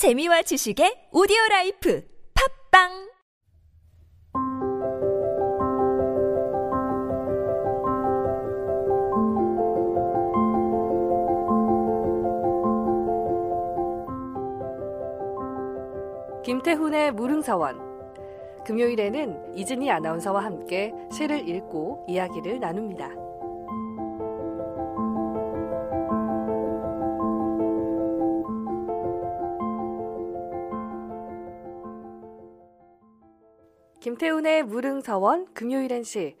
재미와 지식의 오디오 life 팟빵 김태훈의 무릉서원 금요일에는 이진희 아나운서와 함께 시를 읽고 이야기를 나눕니다. 김태훈의 무릉서원 금요일엔 시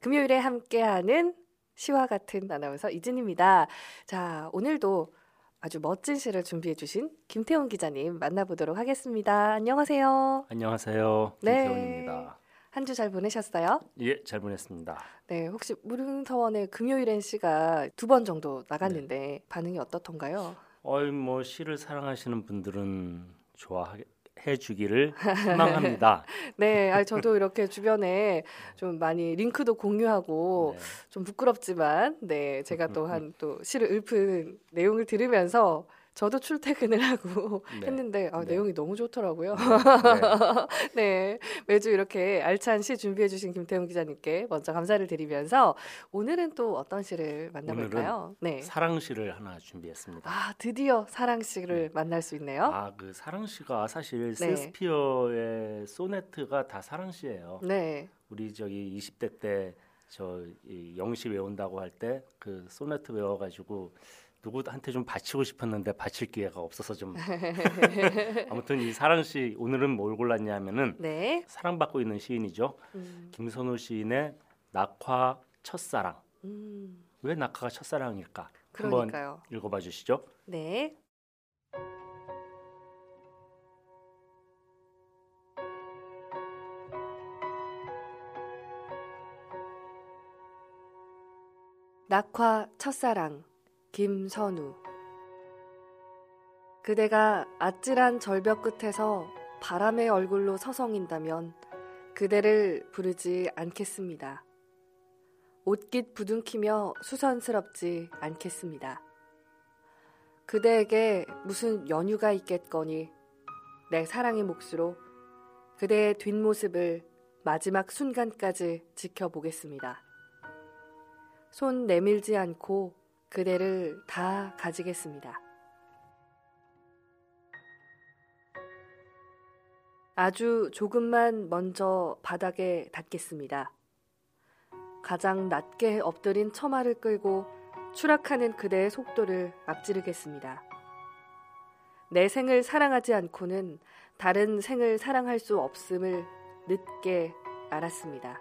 금요일에 함께하는 시와 같은 아나운서 이진입니다. 자 오늘도 아주 멋진 시를 준비해 주신 김태훈 기자님 만나보도록 하겠습니다. 안녕하세요. 안녕하세요. 네. 김태훈입니다. 한주 잘 보내셨어요? 예, 잘 보냈습니다. 네, 혹시 무릉서원의 금요일엔 시가 두 번 정도 나갔는데 반응이 어떻던가요? 어이 뭐 시를 사랑하시는 분들은 좋아 해 주기를 희망합니다. 네, 아 저도 이렇게 주변에 좀 많이 링크도 공유하고 네. 좀 부끄럽지만 네 제가 또한 또 시를 읊은 내용을 들으면서 저도 출퇴근을 하고 네. 했는데 아, 네. 내용이 너무 좋더라고요. 네. 네 매주 이렇게 알찬 시 준비해 주신 김태훈 기자님께 먼저 감사를 드리면서 오늘은 또 어떤 시를 만나볼까요? 네. 사랑시를 하나 준비했습니다. 아 드디어 사랑 시를 만날 수 있네요. 아, 그 사랑시가 사실 네. 셰익스피어의 소네트가 다 사랑시예요. 네. 우리 저기 20대 때 저 영시 외운다고 할 때 그 소네트 외워가지고 누구한테 좀 바치고 싶었는데 바칠 기회가 없어서 좀 아무튼 이 사랑시 오늘은 뭘 골랐냐면은 네. 사랑받고 있는 시인이죠. 음, 김선호 시인의 낙화 첫사랑. 음, 왜 낙화가 첫사랑일까? 그러니까요. 한번 읽어봐 주시죠. 네. 낙화 첫사랑 김선우 그대가 아찔한 절벽 끝에서 바람의 얼굴로 서성인다면 그대를 부르지 않겠습니다. 옷깃 부둥키며 수선스럽지 않겠습니다. 그대에게 무슨 연유가 있겠거니 내 사랑의 몫으로 그대의 뒷모습을 마지막 순간까지 지켜보겠습니다. 손 내밀지 않고 그대를 다 가지겠습니다. 아주 조금만 먼저 바닥에 닿겠습니다. 가장 낮게 엎드린 처마를 끌고 추락하는 그대의 속도를 앞지르겠습니다. 내 생을 사랑하지 않고는 다른 생을 사랑할 수 없음을 늦게 알았습니다.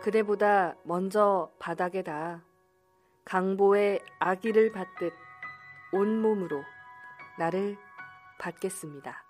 그대보다 먼저 바닥에 닿아 강보의 아기를 받듯 온몸으로 나를 받겠습니다.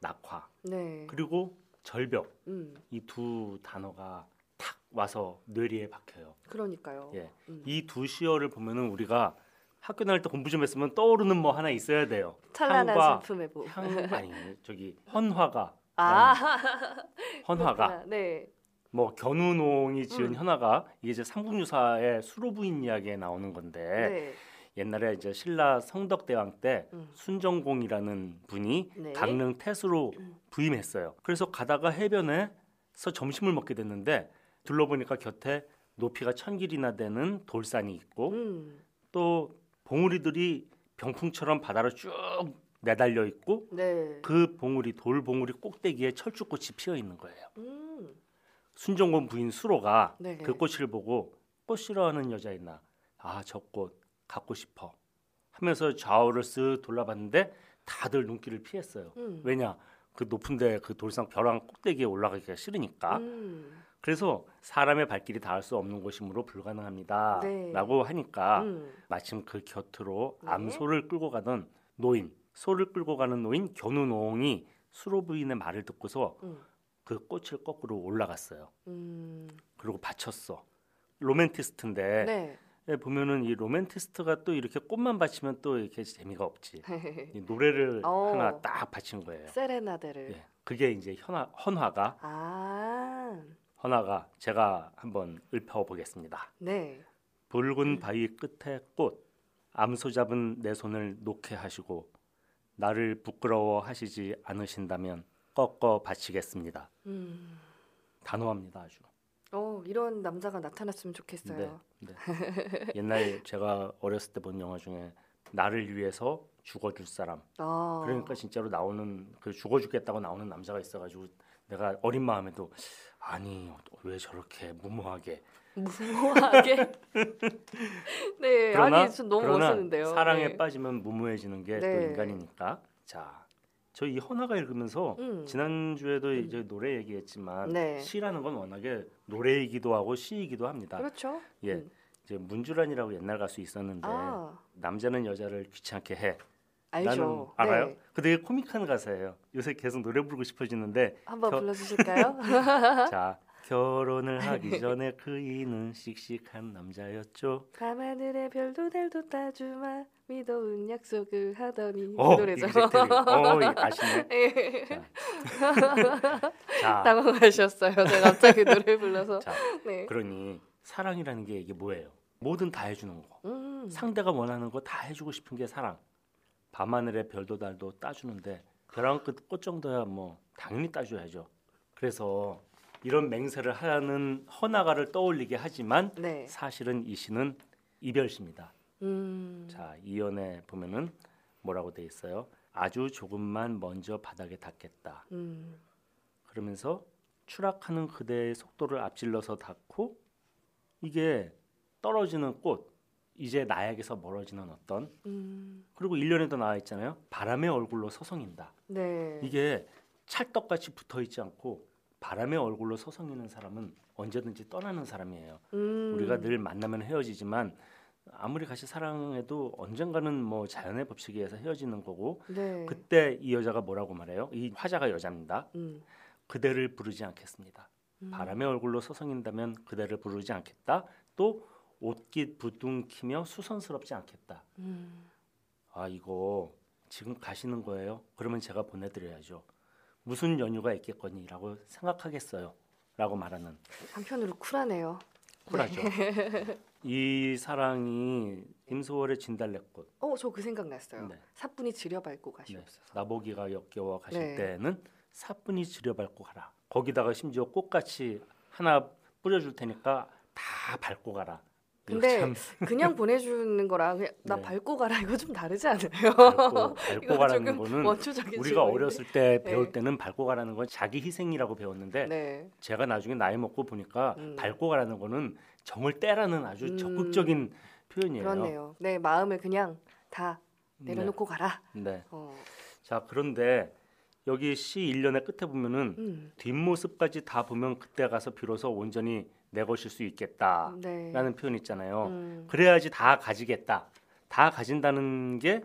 낙화. 네. 그리고 절벽. 음, 이두 단어가 탁 와서 뇌리에 박혀요. 그러니까요. 예. 음. 이두 시어를 보면은 우리가 학교 다닐 때 공부 좀 했으면 떠오르는 뭐 하나 있어야 돼요. 찬란한 향과 슬픔의 보. 향 아니 저기 헌화가 아, 헌화가. 네. 뭐 견우농이 지은 음. 현화가 이게 이제 삼국유사의 수로부인 이야기에 나오는 건데 네. 옛날에 이제 신라 성덕대왕 때 음. 순정공이라는 분이 네. 강릉 태수로 음. 부임했어요. 그래서 가다가 해변에서 점심을 먹게 됐는데 둘러보니까 곁에 높이가 천 길이나 되는 돌산이 있고 음. 또 봉우리들이 병풍처럼 바다로 쭉 내달려 있고 네. 그 봉우리 돌 봉우리 꼭대기에 철쭉꽃이 피어 있는 거예요. 음. 순정공 부인 수로가 네. 그 꽃을 보고 꽃 싫어하는 여자 있나? 아, 저 꽃 갖고 싶어. 하면서 좌우를 쓱 돌아봤는데 다들 눈길을 피했어요. 음. 왜냐? 그 높은데 그 돌상 벼랑 꼭대기에 올라가기가 싫으니까. 음. 그래서 사람의 발길이 닿을 수 없는 곳이므로 불가능합니다. 네. 라고 하니까 음. 마침 그 곁으로 네. 암소를 끌고 가던 노인, 소를 끌고 가는 노인 견우노홍이 수로 부인의 말을 듣고서 음. 그 꽃을 거꾸로 올라갔어요. 음. 그리고 바쳤어. 로맨티스트인데 네. 예, 보면은 이 로맨티스트가 또 이렇게 꽃만 바치면 또 이렇게 재미가 없지. 이 노래를 어. 하나 딱 바친 거예요. 세레나데를. 예, 그게 이제 현화, 헌화가 아. 헌화가 제가 한번 읊어 보겠습니다. 네. 붉은 바위 끝에 꽃 암소 잡은 내 손을 놓게 하시고 나를 부끄러워 하시지 않으신다면 꺾어 바치겠습니다. 음. 단호합니다 아주. 어, 이런 남자가 나타났으면 좋겠어요. 네. 옛날 제가 어렸을 때 본 영화 중에 나를 위해서 죽어줄 사람. 아. 그러니까 진짜로 나오는 그 죽어주겠다고 나오는 남자가 있어가지고 내가 어린 마음에도 아니 왜 저렇게 무모하게 무모하게. 네, 그러나, 아니 전 너무 그러나 멋있는데요. 사랑에 네. 빠지면 무모해지는 게또 네. 인간이니까 자저이 허나가 읽으면서 음. 지난 주에도 이제 노래 얘기했지만 네. 시라는 건 워낙에 노래이기도 하고 시이기도 합니다. 그렇죠. 예, 음. 이제 문주란이라고 옛날 가수 있었는데 아, 남자는 여자를 귀찮게 해. 알죠. 나는 알아요? 네. 그 되게 코믹한 가사예요. 요새 계속 노래 부르고 싶어지는데 한번 겨- 불러주실까요? 자 결혼을 하기 전에 그이는 씩씩한 남자였죠. 밤하늘의 별도 달도 따주마 믿어온 약속을 하더니 어, 그 노래죠. 이그젝트리. 어, 이- 아시네. 예. 자, 당황하셨어요. 제가 갑자기 노래 불러서. 자, 네. 그러니 사랑이라는 게 이게 뭐예요? 뭐든 다 해주는 거. 음. 상대가 원하는 거 다 해주고 싶은 게 사랑. 밤하늘의 별도 달도 따주는데 벼랑 끝 꽃 정도야 뭐 당연히 따줘야죠. 그래서 이런 맹세를 하는 허나가를 떠올리게 하지만 네. 사실은 이 시는 이별시입니다. 음. 자 이연에 보면은 뭐라고 돼 있어요? 아주 조금만 먼저 바닥에 닿겠다. 음. 그러면서 추락하는 그대의 속도를 앞질러서 닿고 이게 떨어지는 꽃 이제 나에게서 멀어지는 어떤 음. 그리고 일년에도 나와 있잖아요. 바람의 얼굴로 서성인다. 네. 이게 찰떡같이 붙어 있지 않고 바람의 얼굴로 서성이는 사람은 언제든지 떠나는 사람이에요. 음. 우리가 늘 만나면 헤어지지만 아무리 같이 사랑해도 언젠가는 뭐 자연의 법칙에 의해서 헤어지는 거고 네. 그때 이 여자가 뭐라고 말해요? 이 화자가 여자입니다. 음. 그대를 부르지 않겠습니다. 음. 바람의 얼굴로 서성인다면 그대를 부르지 않겠다. 또 옷깃 부둥키며 수선스럽지 않겠다. 음. 아 이거 지금 가시는 거예요? 그러면 제가 보내드려야죠. 무슨 연유가 있겠거니라고 생각하겠어요. 라고 말하는 한편으로 쿨하네요. 쿨하죠. 이 사랑이 임소월의 진달래꽃 어, 저 그 생각 났어요. 네. 사뿐히 지려밟고 네. 가시옵소서. 나보기가 역겨워 가실 네. 때는 사뿐히 지려밟고 가라. 거기다가 심지어 꽃같이 하나 뿌려줄 테니까 다 밟고 가라. 근데 참 그냥 보내주는 거랑 그냥 나 네. 밟고 가라 이거 좀 다르지 않아요? 밟고, 밟고 이거 가라는 거는 원초적인 우리가 질문인데. 어렸을 때 배울 네. 때는 밟고 가라는 건 자기 희생이라고 배웠는데 네. 제가 나중에 나이 먹고 보니까 음. 밟고 가라는 거는 정을 떼라는 아주 음. 적극적인 표현이에요. 그렇네요. 네 마음을 그냥 다 네. 내려놓고 가라. 네. 어. 자 그런데 여기 시 1년의 끝에 보면은 음. 뒷모습까지 다 보면 그때 가서 비로소 온전히 내 것일 수 있겠다라는 네. 표현 있잖아요. 음. 그래야지 다 가지겠다. 다 가진다는 게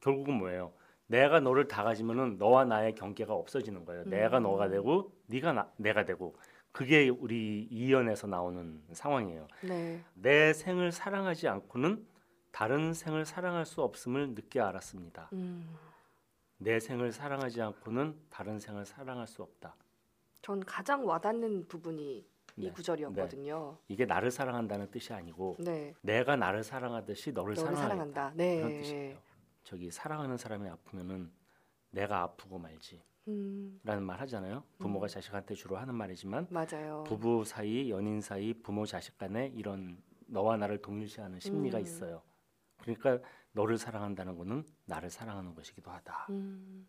결국은 뭐예요? 내가 너를 다 가지면은 너와 나의 경계가 없어지는 거예요. 내가 음. 너가 되고 네가 나, 내가 되고 그게 우리 이연에서 나오는 상황이에요. 네. 내 생을 사랑하지 않고는 다른 생을 사랑할 수 없음을 늦게 알았습니다. 음. 내 생을 사랑하지 않고는 다른 생을 사랑할 수 없다. 전 가장 와닿는 부분이 이 네. 구절이었거든요. 이게 나를 사랑한다는 뜻이 아니고 네. 내가 나를 사랑하듯이 너를, 너를. 사랑한다. 네. 그런 뜻이에요. 저기 사랑하는 사람이 아프면은 내가 아프고 말지라는 음. 말 하잖아요. 부모가 음. 자식한테 주로 하는 말이지만 맞아요. 부부 사이, 연인 사이, 부모 자식 간에 이런 너와 나를 동일시하는 심리가 음. 있어요. 그러니까 너를 사랑한다는 거는 나를 사랑하는 것이기도 하다. 음.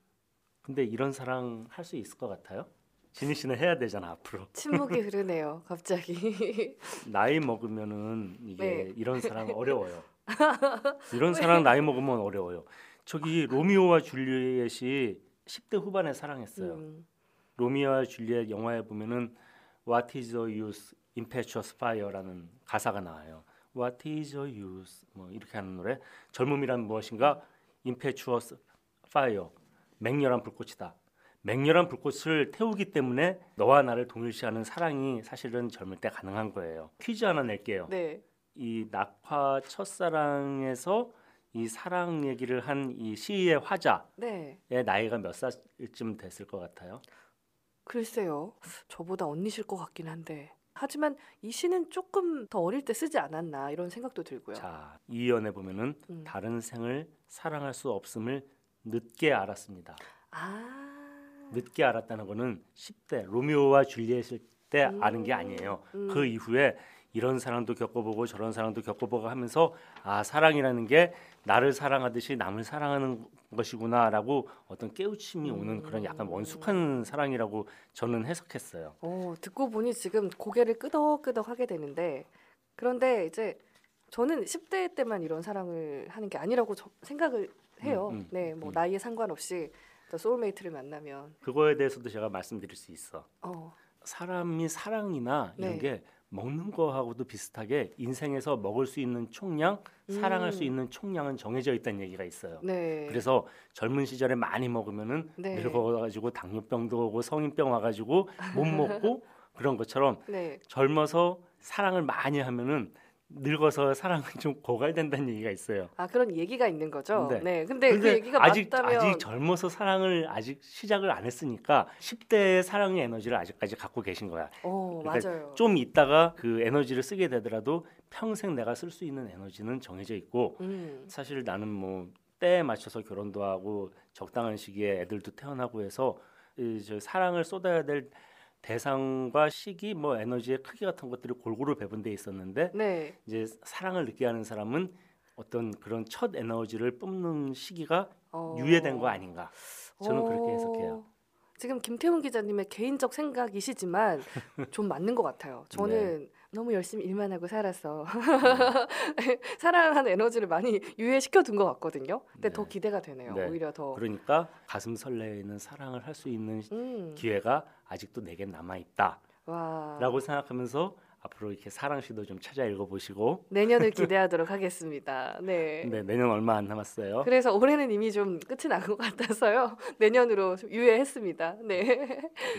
근데 이런 사랑 할 수 있을 것 같아요? 진희 씨는 해야 되잖아 앞으로. 침묵이 흐르네요. 갑자기. 나이 먹으면은 이게 네. 이런 사랑 어려워요. 이런 사랑 나이 먹으면 어려워요. 저기 로미오와 줄리엣이 10대 후반에 사랑했어요. 음. 로미오와 줄리엣 영화에 보면은 What is the use impetuous fire라는 가사가 나와요. What is the use 뭐 이렇게 하는 노래. 젊음이란 무엇인가? impetuous fire. 맹렬한 불꽃이다. 맹렬한 불꽃을 태우기 때문에 너와 나를 동일시하는 사랑이 사실은 젊을 때 가능한 거예요. 퀴즈 하나 낼게요. 네. 이 낙화 첫사랑에서 이 사랑 얘기를 한 이 시의 화자의 네. 나이가 몇 살쯤 됐을 것 같아요? 글쎄요. 저보다 언니실 것 같긴 한데. 하지만 이 시는 조금 더 어릴 때 쓰지 않았나 이런 생각도 들고요. 자, 이 연애 보면은 음. 다른 생을 사랑할 수 없음을 늦게 알았습니다. 아. 늦게 알았다는 거는 10대 로미오와 줄리엣일 때 음. 아는 게 아니에요. 음. 그 이후에 이런 사랑도 겪어보고 저런 사랑도 겪어보고 하면서 아 사랑이라는 게 나를 사랑하듯이 남을 사랑하는 것이구나라고 어떤 깨우침이 오는 그런 약간 원숙한 사랑이라고 저는 해석했어요. 어, 듣고 보니 지금 고개를 끄덕끄덕 하게 되는데 그런데 이제 저는 10대 때만 이런 사랑을 하는 게 아니라고 저- 생각을 해요. 음, 음, 네, 뭐 음. 나이에 상관없이 또 소울메이트를 만나면 그거에 대해서도 제가 말씀드릴 수 있어. 어, 사람이 사랑이나 이런 네. 게 먹는 거하고도 비슷하게 인생에서 먹을 수 있는 총량, 사랑할 수 음. 있는 총량은 정해져 있다는 얘기가 있어요. 네. 그래서 젊은 시절에 많이 먹으면은 네. 늙어가지고 당뇨병도 오고 성인병 와가지고 못 먹고 그런 것처럼 네. 젊어서 사랑을 많이 하면은 늙어서 사랑이 좀 고갈된다는 얘기가 있어요. 아 그런 얘기가 있는 거죠. 네. 네. 근데, 그 근데 얘기가 아직 맞다면 아직 젊어서 사랑을 아직 시작을 안 했으니까 10대의 사랑의 에너지를 아직까지 갖고 계신 거야. 어, 그러니까 맞아요. 좀 있다가 그 에너지를 쓰게 되더라도 평생 내가 쓸 수 있는 에너지는 정해져 있고 음. 사실 나는 뭐 때에 맞춰서 결혼도 하고 적당한 시기에 애들도 태어나고 해서 이 저 사랑을 쏟아야 될 대상과 시기 뭐 에너지의 크기 같은 것들이 골고루 배분돼 있었는데 네. 이제 사랑을 느끼게 하는 사람은 어떤 그런 첫 에너지를 뿜는 시기가 어. 유예된 거 아닌가 저는 그렇게 어. 해석해요. 지금 김태훈 기자님의 개인적 생각이시지만 좀 맞는 것 같아요. 저는 네. 너무 열심히 일만 하고 살아서 음. 사랑하는 에너지를 많이 유예시켜 둔 것 같거든요. 근데 네. 더 기대가 되네요. 네. 오히려 더. 그러니까 가슴 설레이는 사랑을 할 수 있는 음. 기회가 아직도 내게 남아 있다라고 와. 생각하면서 앞으로 이렇게 사랑 시도 좀 찾아 읽어보시고 내년을 기대하도록 하겠습니다. 네. 네, 내년 얼마 안 남았어요. 그래서 올해는 이미 좀 끝이 난 것 같아서요. 내년으로 좀 유예했습니다. 네.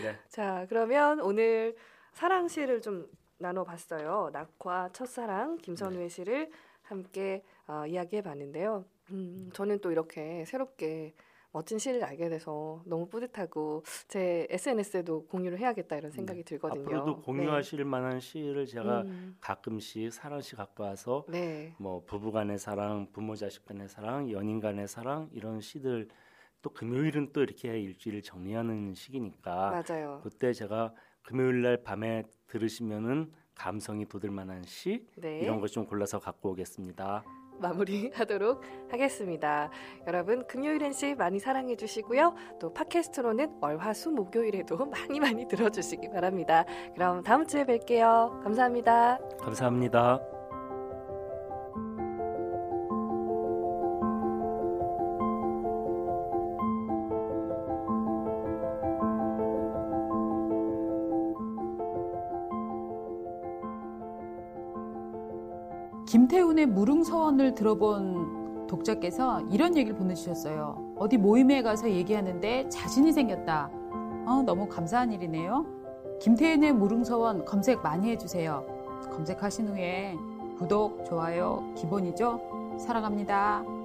네. 자, 그러면 오늘 사랑 시를 좀 나눠봤어요. 낙화, 첫사랑, 김선우의 시를 함께 어, 이야기해봤는데요. 음, 저는 또 이렇게 새롭게 멋진 시를 알게 돼서 너무 뿌듯하고 제 SNS에도 공유를 해야겠다 이런 생각이 들거든요. 네. 앞으로도 공유하실 만한 시를 네. 제가 음, 가끔씩 사랑시 갖고 와서 네. 뭐 부부간의 사랑, 부모 자식 간의 사랑, 연인 간의 사랑 이런 시들 또 금요일은 또 이렇게 일주일 정리하는 시기니까 맞아요. 그때 제가 금요일 날 밤에 들으시면은 감성이 돋을 만한 시 네. 이런 것좀 골라서 갖고 오겠습니다. 마무리하도록 하겠습니다. 여러분 금요일엔 시 많이 사랑해 주시고요. 또 팟캐스트로는 월화수 목요일에도 많이 많이 들어주시기 바랍니다. 그럼 다음 주에 뵐게요. 감사합니다. 감사합니다. 서원을 들어본 독자께서 이런 얘기를 보내주셨어요. 어디 모임에 가서 얘기하는데 자신이 생겼다. 어, 너무 감사한 일이네요. 김태훈의 무릉서원 검색 많이 해주세요. 검색하신 후에 구독, 좋아요 기본이죠. 사랑합니다.